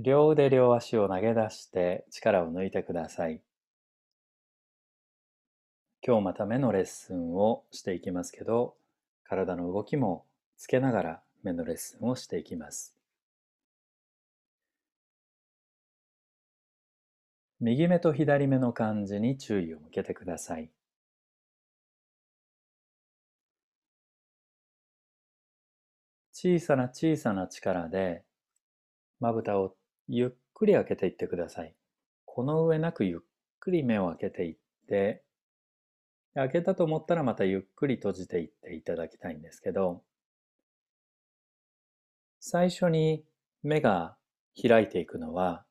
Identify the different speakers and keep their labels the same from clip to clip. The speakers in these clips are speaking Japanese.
Speaker 1: 両腕両足を投げ出して力を抜いてください。今日また目のレッスンをしていきますけど、体の動きもつけながら目のレッスンをしていきます。右目と左目の感じに注意を向けてください。小さな小さな力でまぶたをゆっくり開けていってください。この上なくゆっくり目を開けていって、開けたと思ったらまたゆっくり閉じていっていただきたいんですけど、最初に目が開いていくのは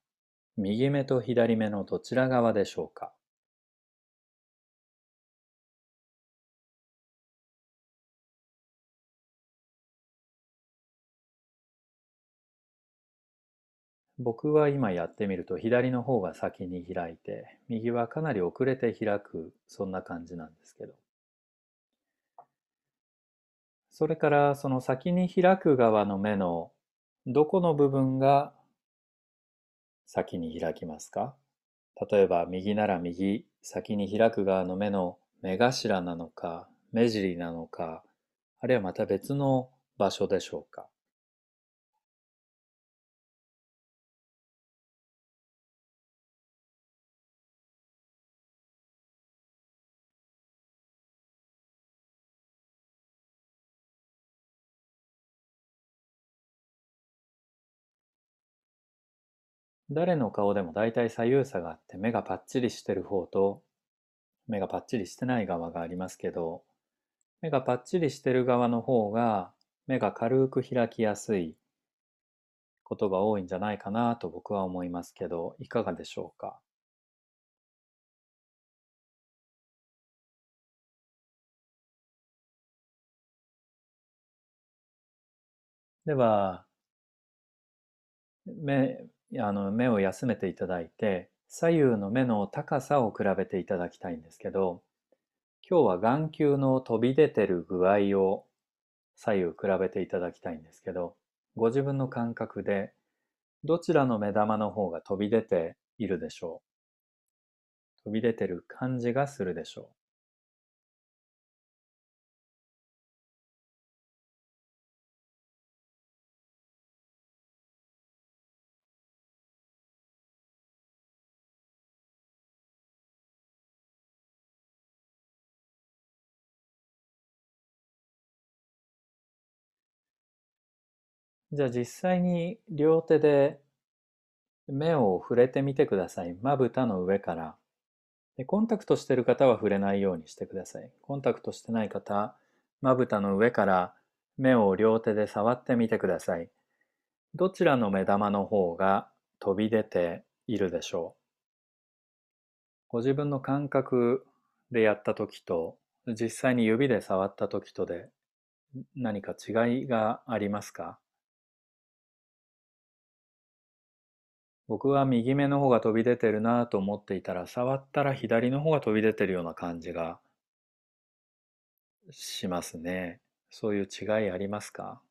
Speaker 1: 右目と左目のどちら側でしょうか？僕は今やってみると左の方が先に開いて右はかなり遅れて開くそんな感じなんですけど。それからその先に開く側の目のどこの部分が先に開きますか？例えば右なら右、先に開く側の目の目頭なのか、目尻なのか、あるいはまた別の場所でしょうか？誰の顔でも大体左右差があって目がパッチリしてる方と目がパッチリしてない側がありますけど目がパッチリしてる側の方が目が軽く開きやすいことが多いんじゃないかなと僕は思いますけどいかがでしょうか？では目あの目を休めていただいて左右の目の高さを比べていただきたいんですけど今日は眼球の飛び出てる具合を左右比べていただきたいんですけどご自分の感覚でどちらの目玉の方が飛び出ているでしょう？飛び出てる感じがするでしょう？じゃあ実際に両手で目を触れてみてください。まぶたの上から。でコンタクトしてる方は触れないようにしてください。コンタクトしてない方、まぶたの上から目を両手で触ってみてください。どちらの目玉の方が飛び出ているでしょうご自分の感覚でやった時と実際に指で触った時とで何か違いがありますか？僕は右目の方が飛び出てるなと思っていたら触ったら左の方が飛び出てるような感じがしますね。そういう違いありますか？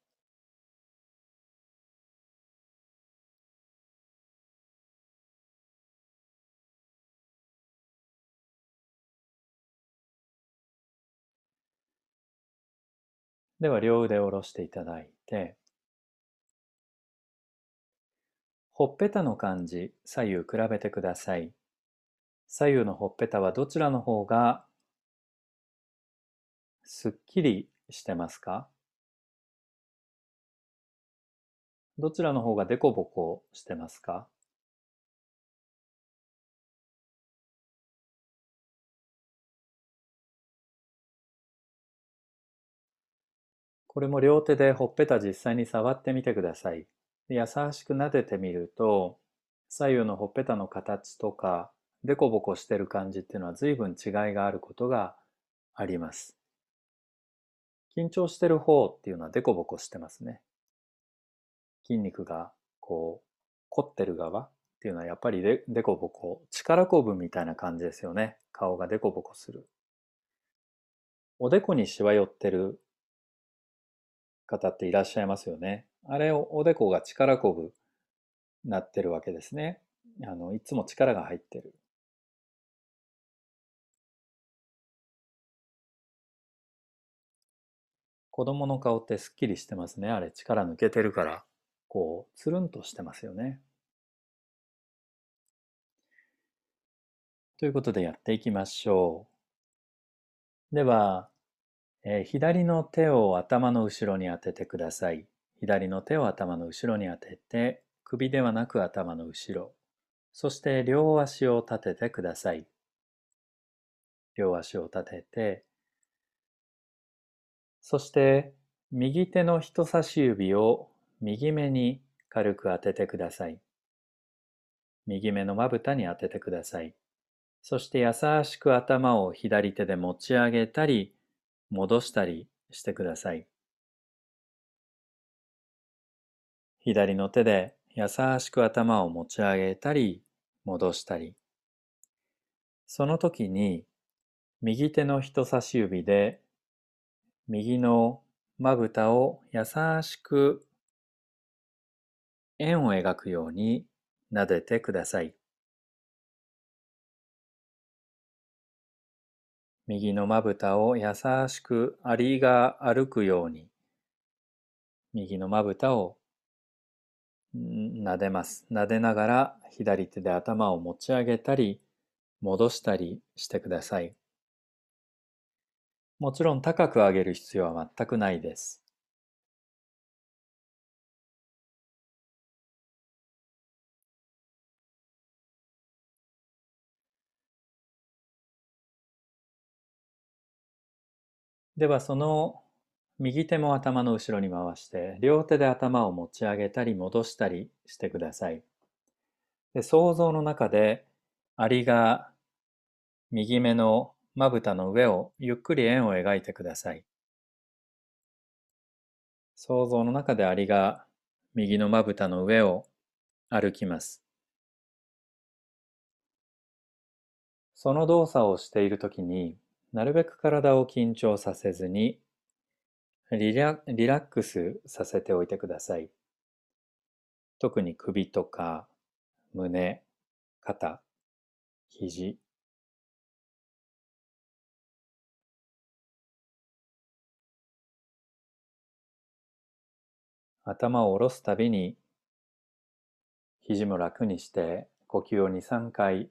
Speaker 1: では両腕を下ろしていただいてほっぺたの感じ、左右比べてください。左右のほっぺたはどちらの方がすっきりしてますか？どちらの方がデコボコしてますか？これも両手でほっぺた実際に触ってみてください。優しく撫でてみると左右のほっぺたの形とかデコボコしてる感じっていうのは随分違いがあることがあります。緊張してる方っていうのはデコボコしてますね。筋肉がこう凝ってる側っていうのはやっぱりデデコボコ力こぶみたいな感じですよね。顔がデコボコする。おでこにしわ寄ってる方っていらっしゃいますよね。あれをおでこが力こぶなってるわけですね。あの、いつも力が入ってる。子供の顔ってすっきりしてますね。あれ力抜けてるから、こう、つるんとしてますよね。ということでやっていきましょう。では、えー、左の手を頭の後ろに当ててください。左の手を頭の後ろに当てて、首ではなく頭の後ろ。そして両足を立ててください。両足を立てて、そして右手の人差し指を右目に軽く当ててください。右目のまぶたに当ててください。そして優しく頭を左手で持ち上げたり、戻したりしてください。左の手で優しく頭を持ち上げたり、戻したり。その時に、右手の人差し指で、右のまぶたを優しく円を描くように撫でてください。右のまぶたを優しくアリが歩くように、右のまぶたを撫でます。撫でながら左手で頭を持ち上げたり、戻したりしてください。もちろん高く上げる必要は全くないです。ではその右手も頭の後ろに回して両手で頭を持ち上げたり戻したりしてください。で想像の中でアリが右目のまぶたの上をゆっくり円を描いてください。想像の中でアリが右のまぶたの上を歩きます。その動作をしているときになるべく体を緊張させずにリラリラックスさせておいてください。特に首とか胸、肩、肘、頭を下ろすたびに肘も楽にして呼吸を2、3回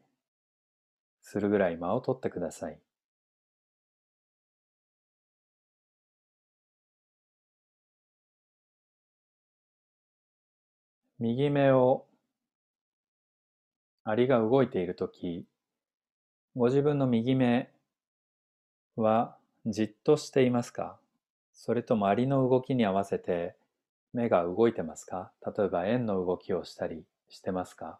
Speaker 1: するぐらい間を取ってください。右目をアリが動いているとき、ご自分の右目はじっとしていますか？それともアリの動きに合わせて目が動いてますか？例えば円の動きをしたりしてますか？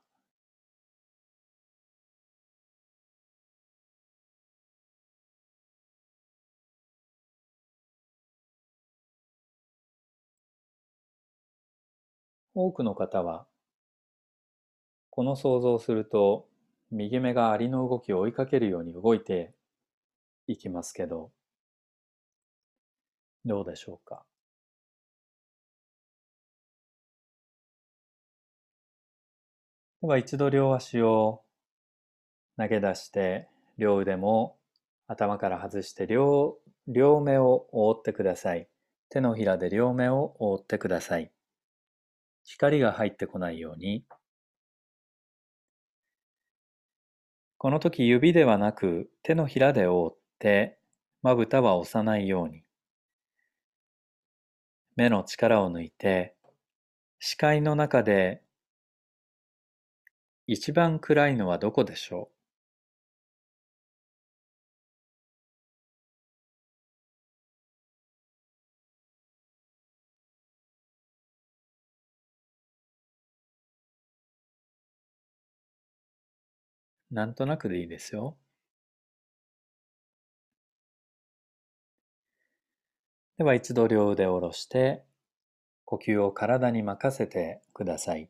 Speaker 1: 多くの方は、この想像をすると、右目がアリの動きを追いかけるように動いていきますけど、どうでしょうか？では一度両足を投げ出して、両腕も頭から外して両、両目を覆ってください。手のひらで両目を覆ってください。光が入ってこないように、この時指ではなく手のひらで覆ってまぶたは押さないように、目の力を抜いて視界の中で一番暗いのはどこでしょう？なんとなくでいいですよ。では一度両腕を下ろして呼吸を体に任せてください。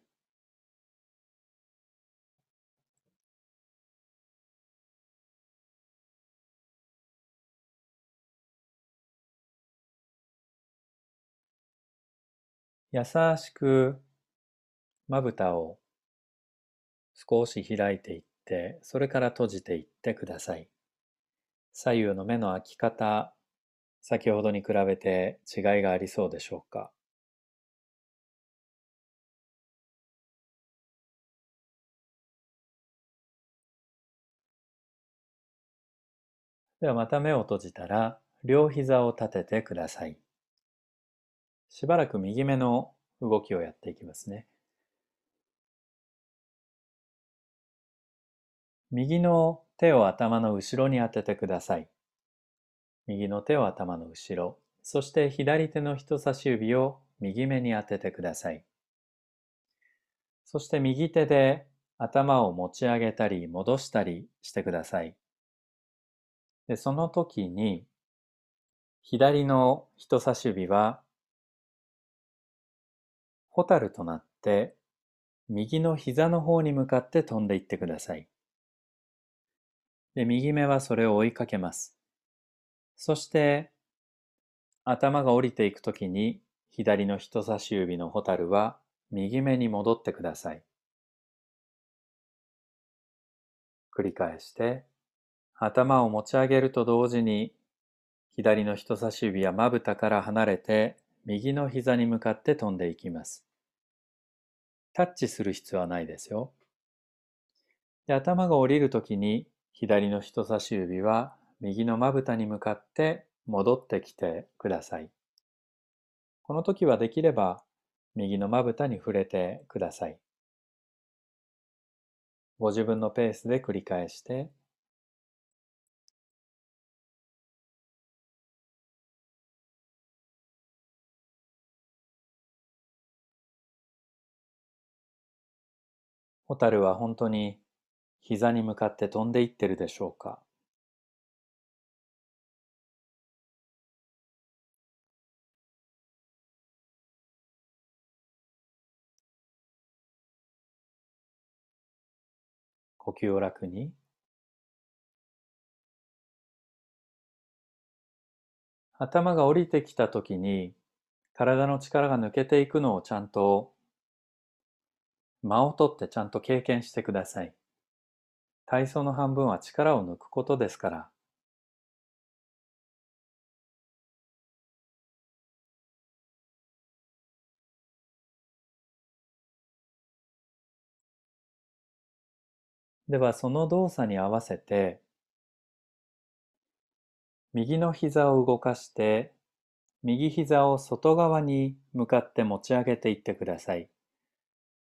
Speaker 1: 優しくまぶたを少し開いていってて、それから閉じていってください。左右の目の開き方、先ほどに比べて違いがありそうでしょうか？ではまた目を閉じたら、両膝を立ててください。しばらく右目の動きをやっていきますね。右の手を頭の後ろに当ててください。右の手を頭の後ろ、そして左手の人差し指を右目に当ててください。そして右手で頭を持ち上げたり戻したりしてください。でその時に左の人差し指はホタルとなって右の膝の方に向かって飛んでいってください。で、右目はそれを追いかけます。そして頭が降りていくときに左の人差し指のホタルは右目に戻ってください。繰り返して頭を持ち上げると同時に左の人差し指はまぶたから離れて右の膝に向かって飛んでいきます。タッチする必要はないですよ。で頭が降りるときに左の人差し指は右のまぶたに向かって戻ってきてください。この時はできれば右のまぶたに触れてください。ご自分のペースで繰り返してホタルは本当に膝に向かって飛んでいってるでしょうか？呼吸を楽に頭が降りてきたときに体の力が抜けていくのをちゃんと間を取ってちゃんと経験してください。体操の半分は力を抜くことですから。ではその動作に合わせて右の膝を動かして右膝を外側に向かって持ち上げていってください。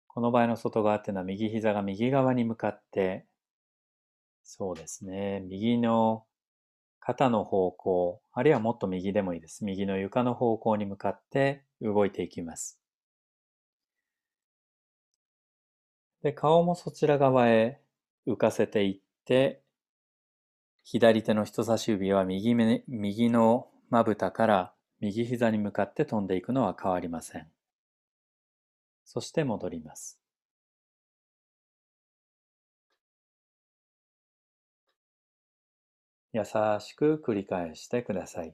Speaker 1: この場合の外側っていうのは右膝が右側に向かって、そうですね、右の肩の方向、あるいはもっと右でもいいです。右の床の方向に向かって動いていきます。で、顔もそちら側へ浮かせていって、左手の人差し指は右目右のまぶたから右膝に向かって飛んでいくのは変わりません。そして戻ります。優しく繰り返してください。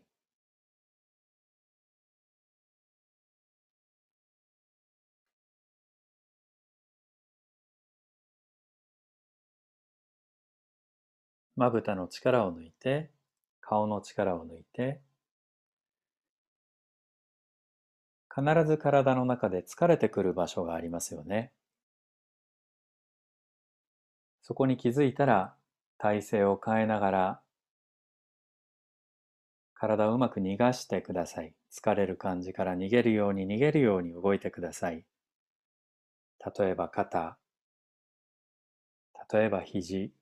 Speaker 1: まぶたの力を抜いて、顔の力を抜いて、必ず体の中で疲れてくる場所がありますよね。そこに気づいたら体勢を変えながら体をうまく逃がしてください。疲れる感じから逃げるように逃げるように動いてください。例えば肩、例えば肘、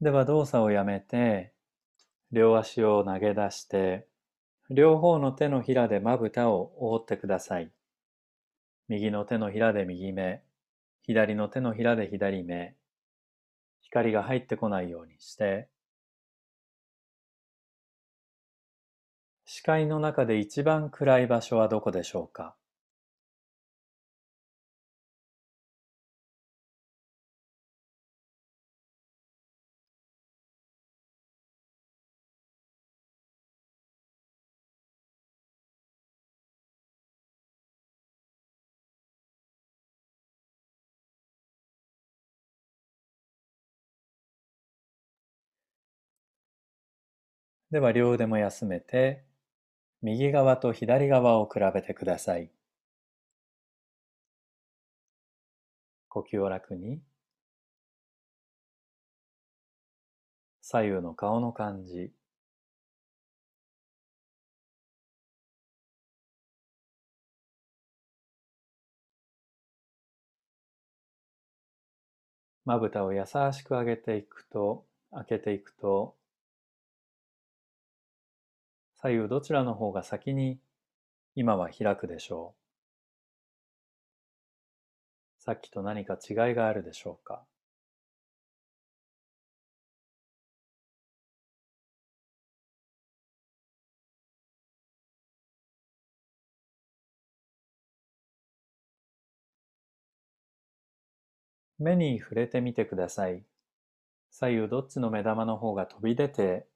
Speaker 1: では動作をやめて、両足を投げ出して、両方の手のひらでまぶたを覆ってください。右の手のひらで右目、左の手のひらで左目、光が入ってこないようにして、視界の中で一番暗い場所はどこでしょうか？では両腕も休めて、右側と左側を比べてください。呼吸を楽に。左右の顔の感じ。まぶたを優しく上げていくと、開けていくと、左右どちらの方が先に今は開くでしょう？さっきと何か違いがあるでしょうか？目に触れてみてください。左右どっちの目玉の方が飛び出て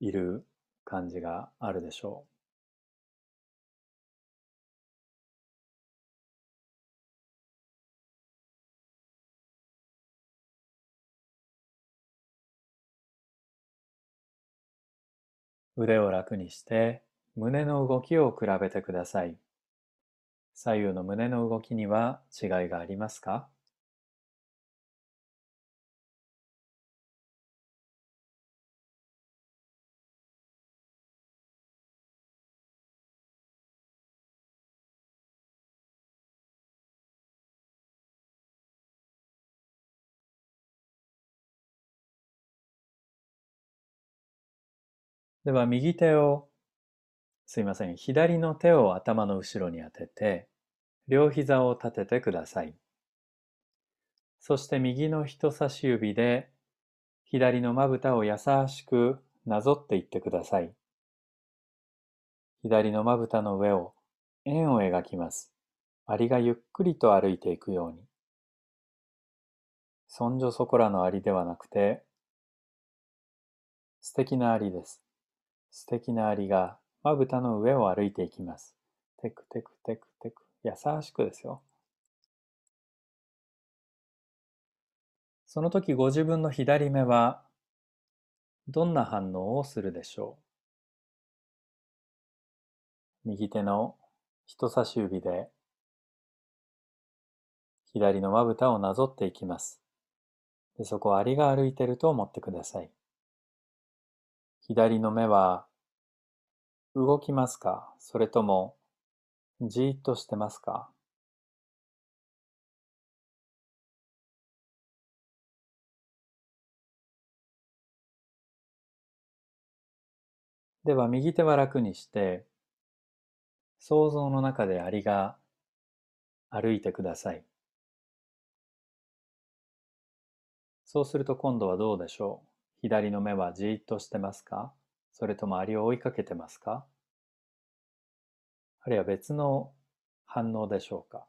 Speaker 1: いる？感じがあるでしょう。腕を楽にして胸の動きを比べてください。左右の胸の動きには違いがありますか？では右手を、すいません、左の手を頭の後ろに当てて、両膝を立ててください。そして右の人差し指で左のまぶたを優しくなぞっていってください。左のまぶたの上を円を描きます。アリがゆっくりと歩いていくように。そんじょそこらのアリではなくて、素敵なアリです。素敵なアリがまぶたの上を歩いていきます。テクテクテクテク。優しくですよ。その時ご自分の左目はどんな反応をするでしょう？右手の人差し指で左のまぶたをなぞっていきます。でそこアリが歩いていると思ってください。左の目は動きますか？それともじーっとしてますか？では右手は楽にして想像の中でアリが歩いてください。そうすると今度はどうでしょう？左の目はじーっとしてますか？それともアリを追いかけてますか？あるいは別の反応でしょうか？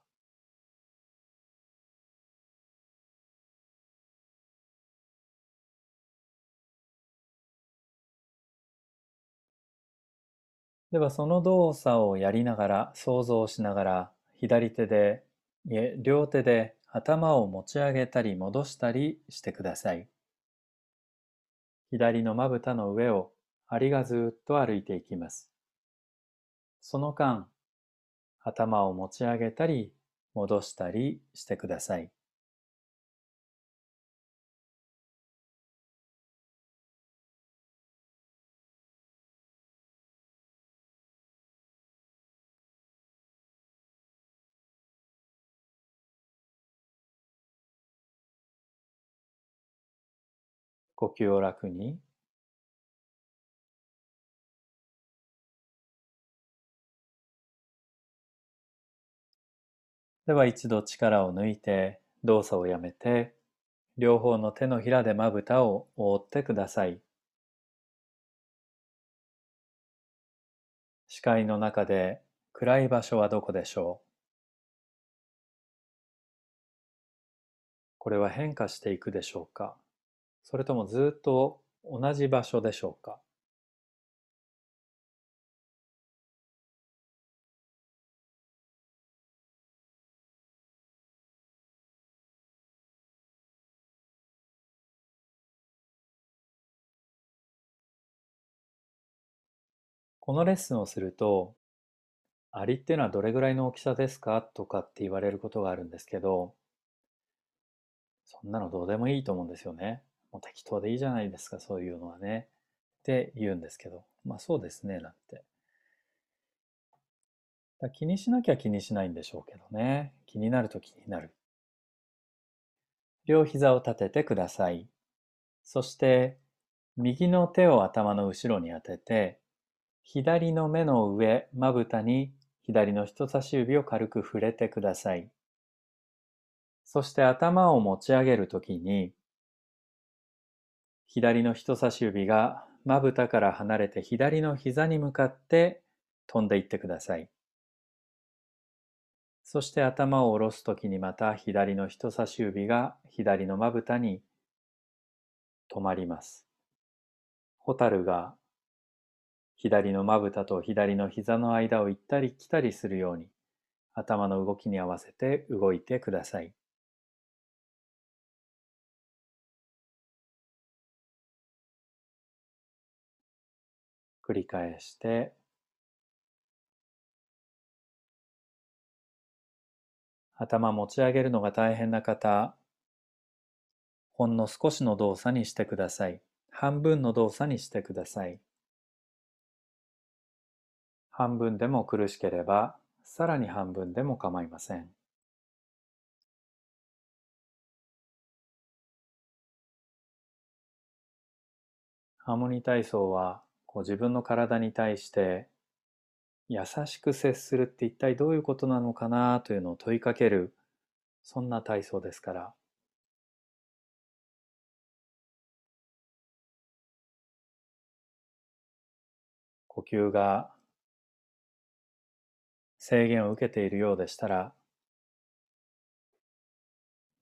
Speaker 1: ではその動作をやりながら想像しながら左手でいえ両手で頭を持ち上げたり戻したりしてください。左のまぶたの上をアリがずっと歩いていきます。その間、頭を持ち上げたり戻したりしてください。呼吸を楽に。では一度力を抜いて動作をやめて両方の手のひらでまぶたを覆ってください。視界の中で暗い場所はどこでしょう？これは変化していくでしょうか？それともずっと同じ場所でしょうか？このレッスンをすると、アリっていうのはどれぐらいの大きさですか？とかって言われることがあるんですけど、そんなのどうでもいいと思うんですよね。もう適当でいいじゃないですか、そういうのはね。って言うんですけど、まあそうですね、なんて。だ気にしなきゃ気にしないんでしょうけどね。気になると気になる。両膝を立ててください。そして、右の手を頭の後ろに当てて、左の目の上、まぶたに左の人差し指を軽く触れてください。そして頭を持ち上げるときに、左の人差し指がまぶたから離れて左の膝に向かって飛んでいってください。そして頭を下ろすときにまた左の人差し指が左のまぶたに止まります。ホタルが左のまぶたと左の膝の間を行ったり来たりするように頭の動きに合わせて動いてください。繰り返して。頭持ち上げるのが大変な方ほんの少しの動作にしてください。半分の動作にしてください。半分でも苦しければさらに半分でも構いません。ハーモニー体操はこう自分の体に対して優しく接するって一体どういうことなのかなというのを問いかけるそんな体操ですから。呼吸が制限を受けているようでしたら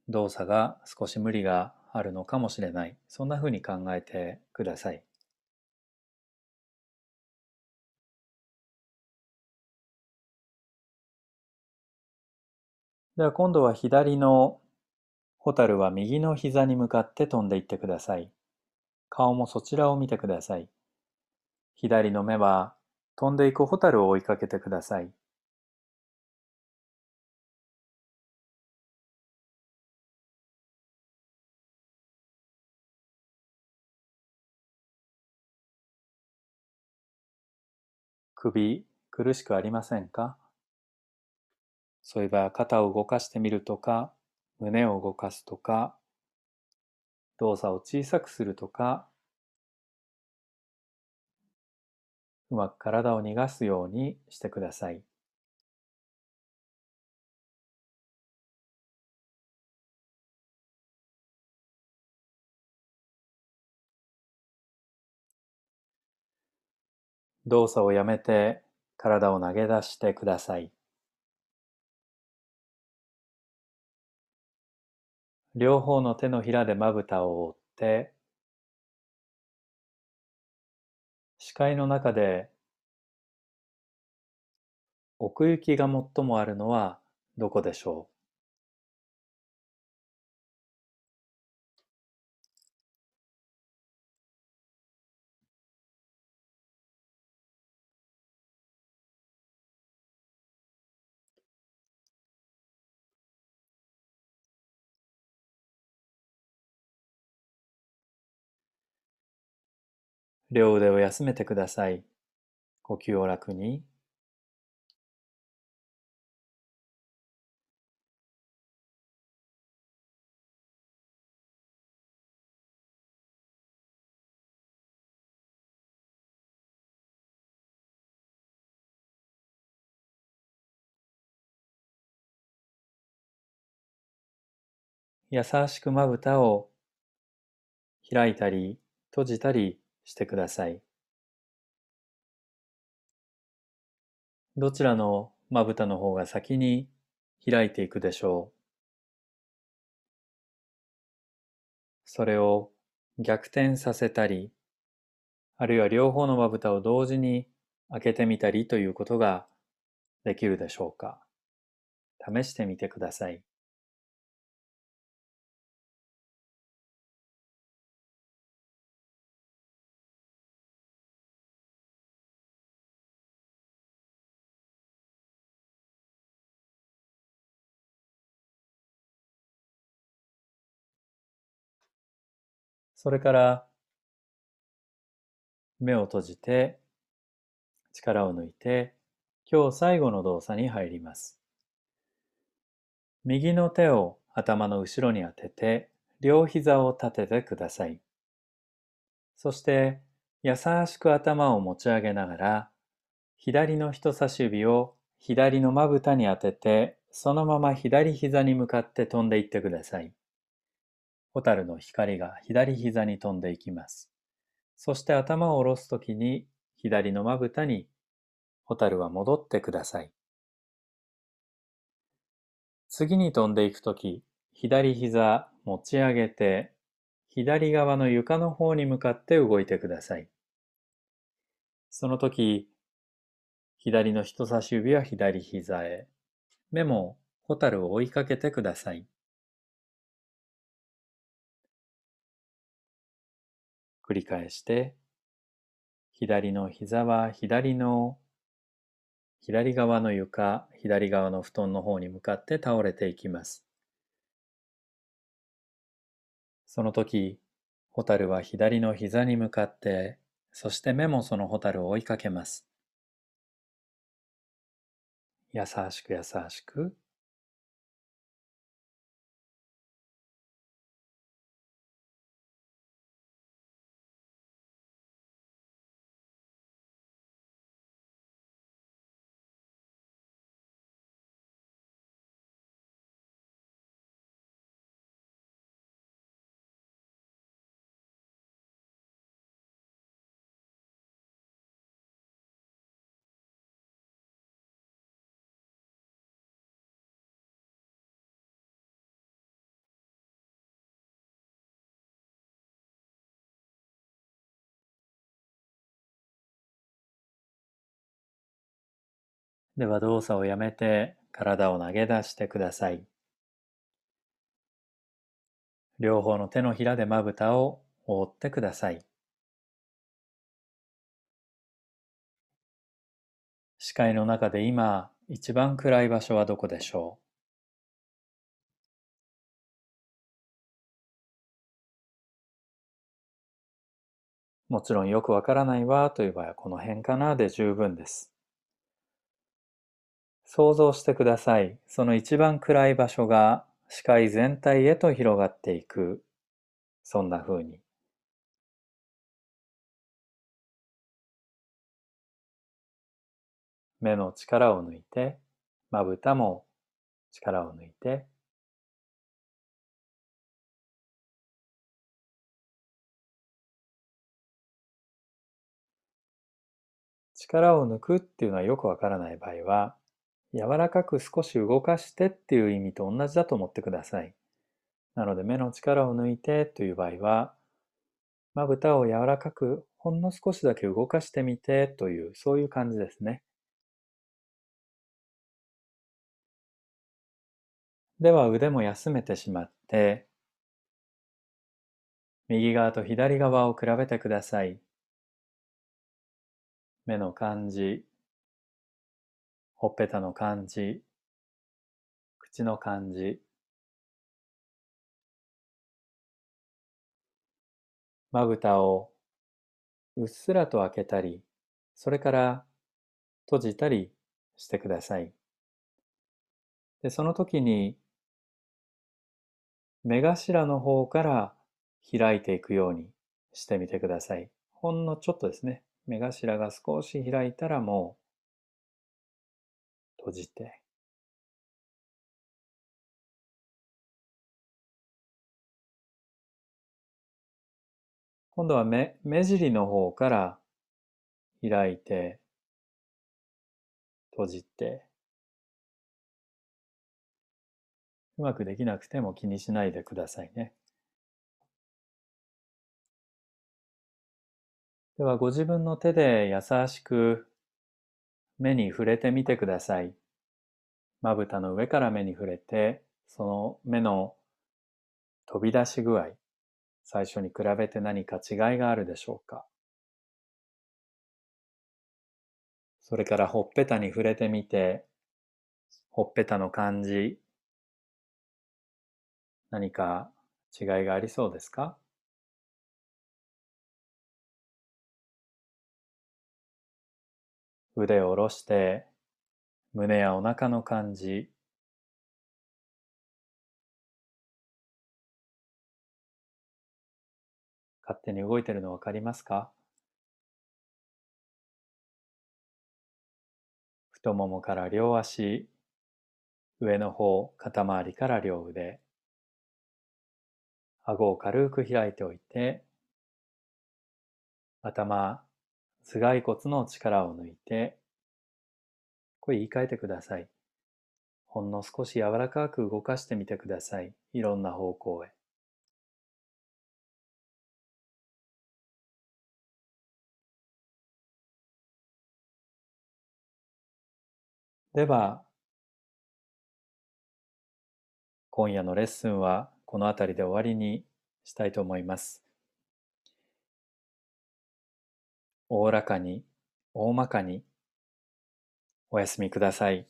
Speaker 1: 動作が少し無理があるのかもしれないそんなふうに考えてください。では今度は左のホタルは右の膝に向かって飛んでいってください。顔もそちらを見てください。左の目は飛んでいくホタルを追いかけてください。首苦しくありませんか？そういえば肩を動かしてみるとか、胸を動かすとか、動作を小さくするとか、うまく体を逃がすようにしてください。動作をやめて体を投げ出してください。両方の手のひらでまぶたを覆って、視界の中で奥行きが最もあるのはどこでしょう？両腕を休めてください。呼吸を楽に。優しくまぶたを開いたり閉じたりしてください。どちらのまぶたの方が先に開いていくでしょう。それを逆転させたり、あるいは両方のまぶたを同時に開けてみたりということができるでしょうか。試してみてください。それから目を閉じて力を抜いて今日最後の動作に入ります。右の手を頭の後ろに当てて両膝を立ててください。そして優しく頭を持ち上げながら左の人差し指を左のまぶたに当ててそのまま左膝に向かって飛んでいってください。ホタルの光が左膝に飛んでいきます。そして頭を下ろすときに左のまぶたにホタルは戻ってください。次に飛んでいくとき、左膝持ち上げて、左側の床の方に向かって動いてください。その時、左の人差し指は左膝へ、目もホタルを追いかけてください。繰り返して、左の膝は左の左側の床、左側の布団の方に向かって倒れていきます。その時、ホタルは左の膝に向かって、そして目もそのホタルを追いかけます。優しく優しくでは動作をやめて体を投げ出してください。両方の手のひらでまぶたを覆ってください。視界の中で今一番暗い場所はどこでしょう？もちろんよくわからないわという場合はこの辺かなで十分です。想像してください。その一番暗い場所が視界全体へと広がっていく。そんな風に。目の力を抜いて、まぶたも力を抜いて、力を抜くっていうのはよくわからない場合は、柔らかく少し動かしてっていう意味と同じだと思ってください。なので目の力を抜いてという場合は、まぶたを柔らかくほんの少しだけ動かしてみてというそういう感じですね。では腕も休めてしまって、右側と左側を比べてください。目の感じ、ほっぺたの感じ、口の感じ、まぶたをうっすらと開けたり、それから閉じたりしてください。でその時に目頭の方から開いていくようにしてみてください。ほんのちょっとですね。目頭が少し開いたらもう閉じて今度は目目尻の方から開いて閉じてうまくできなくても気にしないでくださいね。ではご自分の手で優しく目に触れてみてください。まぶたの上から目に触れて、その目の飛び出し具合、最初に比べて何か違いがあるでしょうかそれからほっぺたに触れてみて、ほっぺたの感じ、何か違いがありそうですか腕を下ろして胸やお腹の感じ。勝手に動いてるの分かりますか？太ももから両足上の方肩周りから両腕。顎を軽く開いておいて頭頭蓋骨の力を抜いてこれ言い換えてください。ほんの少し柔らかく動かしてみてください。いろんな方向へ。では、今夜のレッスンはこの辺りで終わりにしたいと思います。おおらかに、大まかにおやすみください。